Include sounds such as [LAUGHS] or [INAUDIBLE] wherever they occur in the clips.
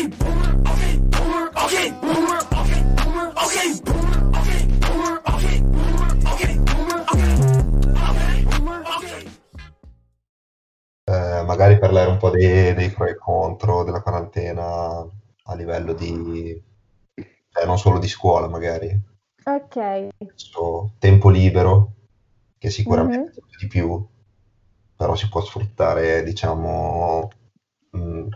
okay, boomer, okay, boomer, okay, boomer, okay, boomer, okay, boomer, okay, boomer, okay, boomer, okay, boomer, okay, boomer, okay. Eh, magari parlare un po' dei, dei pro e contro della quarantena a livello di eh, non solo di scuola, magari. Ok. So, tempo libero, che sicuramente mm-hmm. di più, però si può sfruttare, diciamo,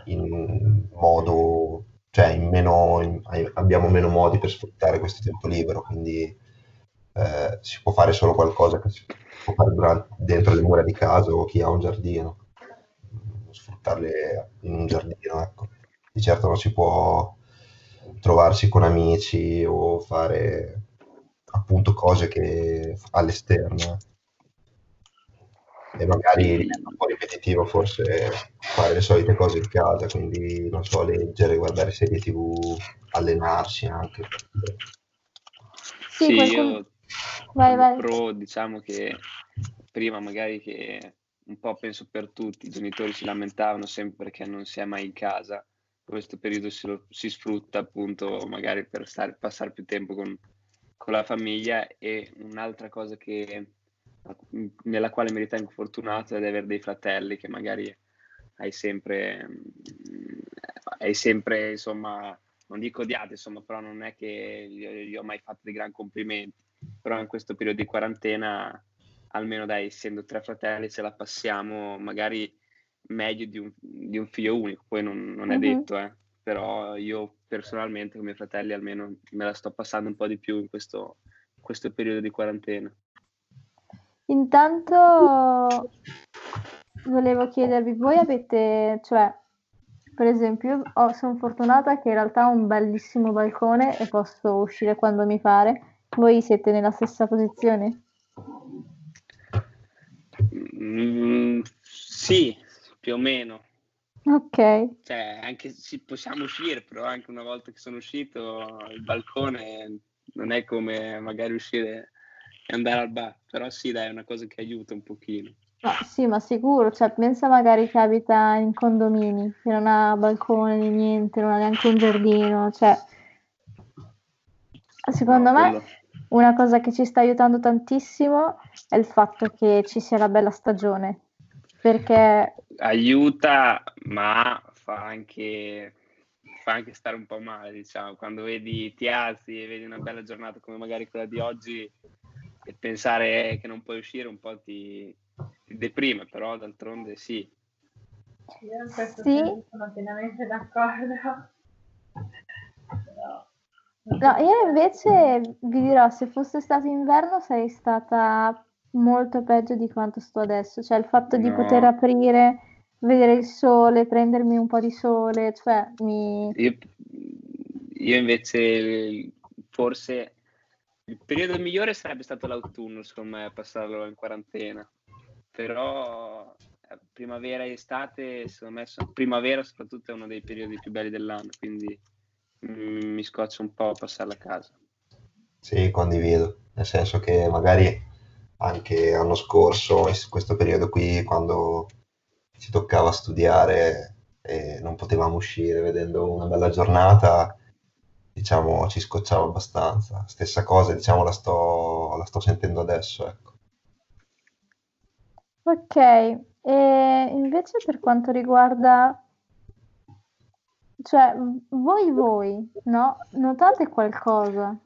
in modo, cioè in meno, in- abbiamo meno modi per sfruttare questo tempo libero, quindi eh, si può fare solo qualcosa che si può fare durante- dentro le mura di casa o chi ha un giardino, sfruttarle in un giardino, ecco. Di certo non si può trovarsi con amici o fare appunto cose che all'esterno. E magari diventa un po' ripetitivo forse fare le solite cose in casa, quindi non so, leggere, guardare serie TV, allenarsi anche. Sì, Sì, qualcuno... io Vai, vai. pro diciamo che prima magari che un po' penso per tutti, i genitori si lamentavano sempre perché non si è mai in casa. Questo periodo si, lo- si sfrutta appunto magari per stare, passare più tempo con, con la famiglia e un'altra cosa che, nella quale mi ritengo fortunato è di avere dei fratelli che magari hai sempre, mm, hai sempre insomma, non dico odiato, insomma, però non è che io ho mai fatto dei gran complimenti, però in questo periodo di quarantena, almeno dai, essendo tre fratelli, ce la passiamo magari meglio di un, di un figlio unico, poi non, non è Mhm. detto, eh. però io personalmente con i miei fratelli almeno me la sto passando un po' di più in questo, questo periodo di quarantena. Intanto volevo chiedervi, voi avete, cioè, per esempio, io sono fortunata che in realtà ho un bellissimo balcone e posso uscire quando mi pare. Voi siete nella stessa posizione? Mm, sì, più o meno. Ok. Cioè, anche sì, possiamo uscire, però anche una volta che sono uscito, il balcone non è come magari uscire e andare al bar, però sì, dai, è una cosa che aiuta un pochino. Ma sì, ma sicuro, cioè, pensa magari che abita in condomini, che non ha balcone né niente, non ha neanche un giardino, cioè, secondo No, me quello- una cosa che ci sta aiutando tantissimo è il fatto che ci sia la bella stagione, perché aiuta, ma fa anche, fa anche stare un po' male, diciamo, quando vedi, ti alzi e vedi una bella giornata come magari quella di oggi e pensare che non puoi uscire un po' ti, ti deprime, però d'altronde sì. Io in questo Sì. sono pienamente d'accordo. No, io invece vi dirò, se fosse stato inverno sarei stata molto peggio di quanto sto adesso, cioè il fatto di No. poter aprire, vedere il sole, prendermi un po' di sole, cioè mi... Io, io invece forse il periodo migliore sarebbe stato l'autunno, secondo me, passarlo in quarantena. Però eh, primavera e estate, secondo me, so- primavera soprattutto è uno dei periodi più belli dell'anno, quindi mi scoccia un po' passarla a casa. Sì, condivido, nel senso che magari anche l'anno scorso, in questo periodo qui, quando ci toccava studiare e non potevamo uscire vedendo una bella giornata, diciamo, ci scocciava abbastanza. Stessa cosa, diciamo, la sto, la sto sentendo adesso, ecco. Ok, e invece per quanto riguarda, cioè voi voi, no? Notate qualcosa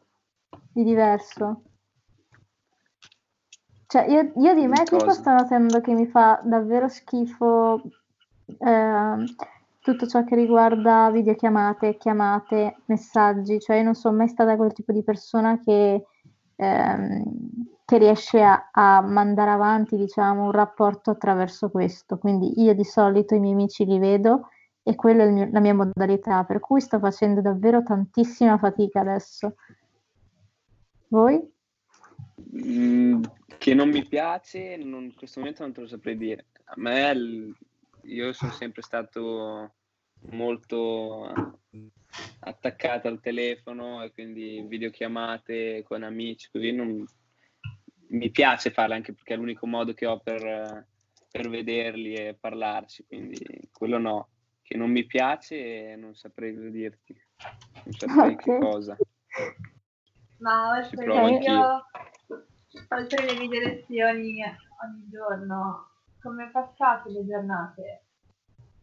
di diverso? Cioè io, io di me tipo sto notando che mi fa davvero schifo ehm, tutto ciò che riguarda videochiamate, chiamate, messaggi, cioè io non sono mai stata quel tipo di persona che, ehm, che riesce a, a mandare avanti, diciamo, un rapporto attraverso questo. Quindi io di solito i miei amici li vedo e quella è mio- la mia modalità, per cui sto facendo davvero tantissima fatica adesso. Voi? Mm, che non mi piace, non- in questo momento non te lo saprei dire. A me, io sono sempre stato molto attaccato al telefono e quindi videochiamate con amici, così non, mi piace farle anche perché è l'unico modo che ho per, per vederli e parlarci, quindi quello no. Che non mi piace non saprei cosa dirti, non saprei che Ok. cosa. Ma oltre, video, oltre le video lezioni ogni giorno, come passate le giornate?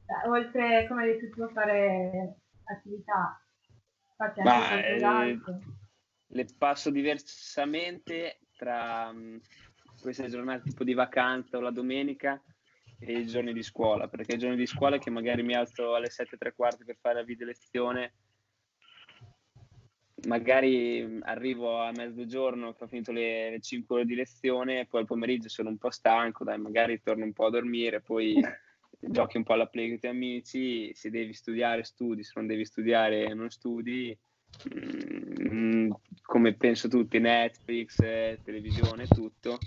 Cioè, oltre, come hai detto a fare attività, fate anche eh, le passo diversamente tra mh, queste giornate tipo di vacanza o la domenica e i giorni di scuola, perché i giorni di scuola che magari mi alzo alle 7 e tre quarti per fare la video lezione, magari mh, arrivo a mezzogiorno che ho finito le, le 5 ore di lezione, poi al pomeriggio sono un po' stanco, dai, magari torno un po' a dormire, poi [LAUGHS] giochi un po' alla play con i tuoi amici, se devi studiare studi, se non devi studiare non studi, Mm, come penso tutti, Netflix, eh, televisione, tutto.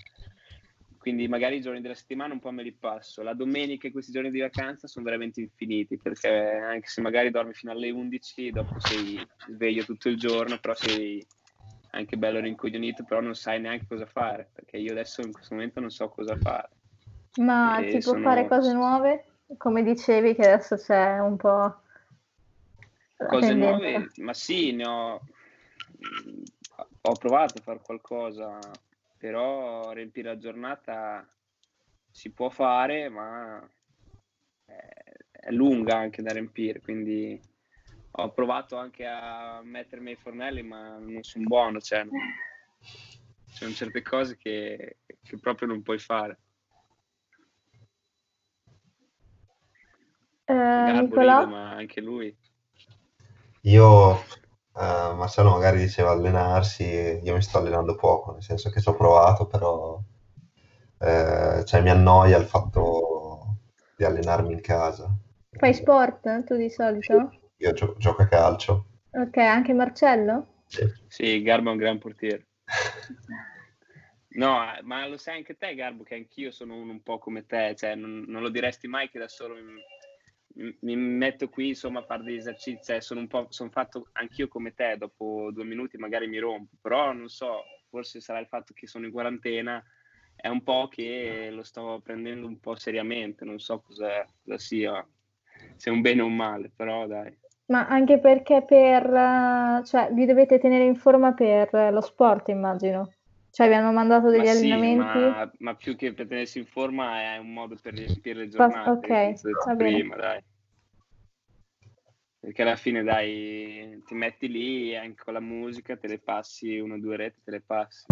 Quindi magari i giorni della settimana un po' me li passo. La domenica e questi giorni di vacanza sono veramente infiniti, perché anche se magari dormi fino alle 11, dopo sei sveglio tutto il giorno, però sei anche bello rincoglionito, però non sai neanche cosa fare, perché io adesso in questo momento non so cosa fare. Ma E tipo sono- fare cose nuove? Come dicevi che adesso c'è un po' Cose tendenza. nuove, ma sì, ne ho, ho provato a fare qualcosa, però riempire la giornata si può fare, ma è, è lunga anche da riempire, quindi ho provato anche a mettermi ai fornelli, ma non sono buono, cioè, ci sono certe cose che, che proprio non puoi fare. Eh, Nicolò? ma anche lui. Io, eh, Marcello magari diceva allenarsi, io mi sto allenando poco, nel senso che ci ho provato, però eh, cioè, mi annoia il fatto di allenarmi in casa. Fai sport tu di solito? Io gio- gioco a calcio. Ok, anche Marcello? Sì. Sì, Garbo è un gran portiere. No, ma lo sai anche te, Garbo, che anch'io sono uno un po' come te, cioè non, non lo diresti mai che da solo mi, mi metto qui insomma a fare degli esercizi, cioè, sono un po' sono fatto anch'io come te, dopo due minuti magari mi rompo, però non so, forse sarà il fatto che sono in quarantena, è un po' che lo sto prendendo un po' seriamente, non so cosa, cosa sia, se è un bene o un male, però dai. Ma anche perché per, eh, cioè, vi dovete tenere in forma per eh, lo sport, immagino. Cioè, vi hanno mandato degli Ma sì, allenamenti? ma, ma più che per tenersi in forma è un modo per riempire le giornate, ok, va bene. prima, dai. Perché alla fine, dai, ti metti lì anche con la musica te le passi, una o due rete te le passi.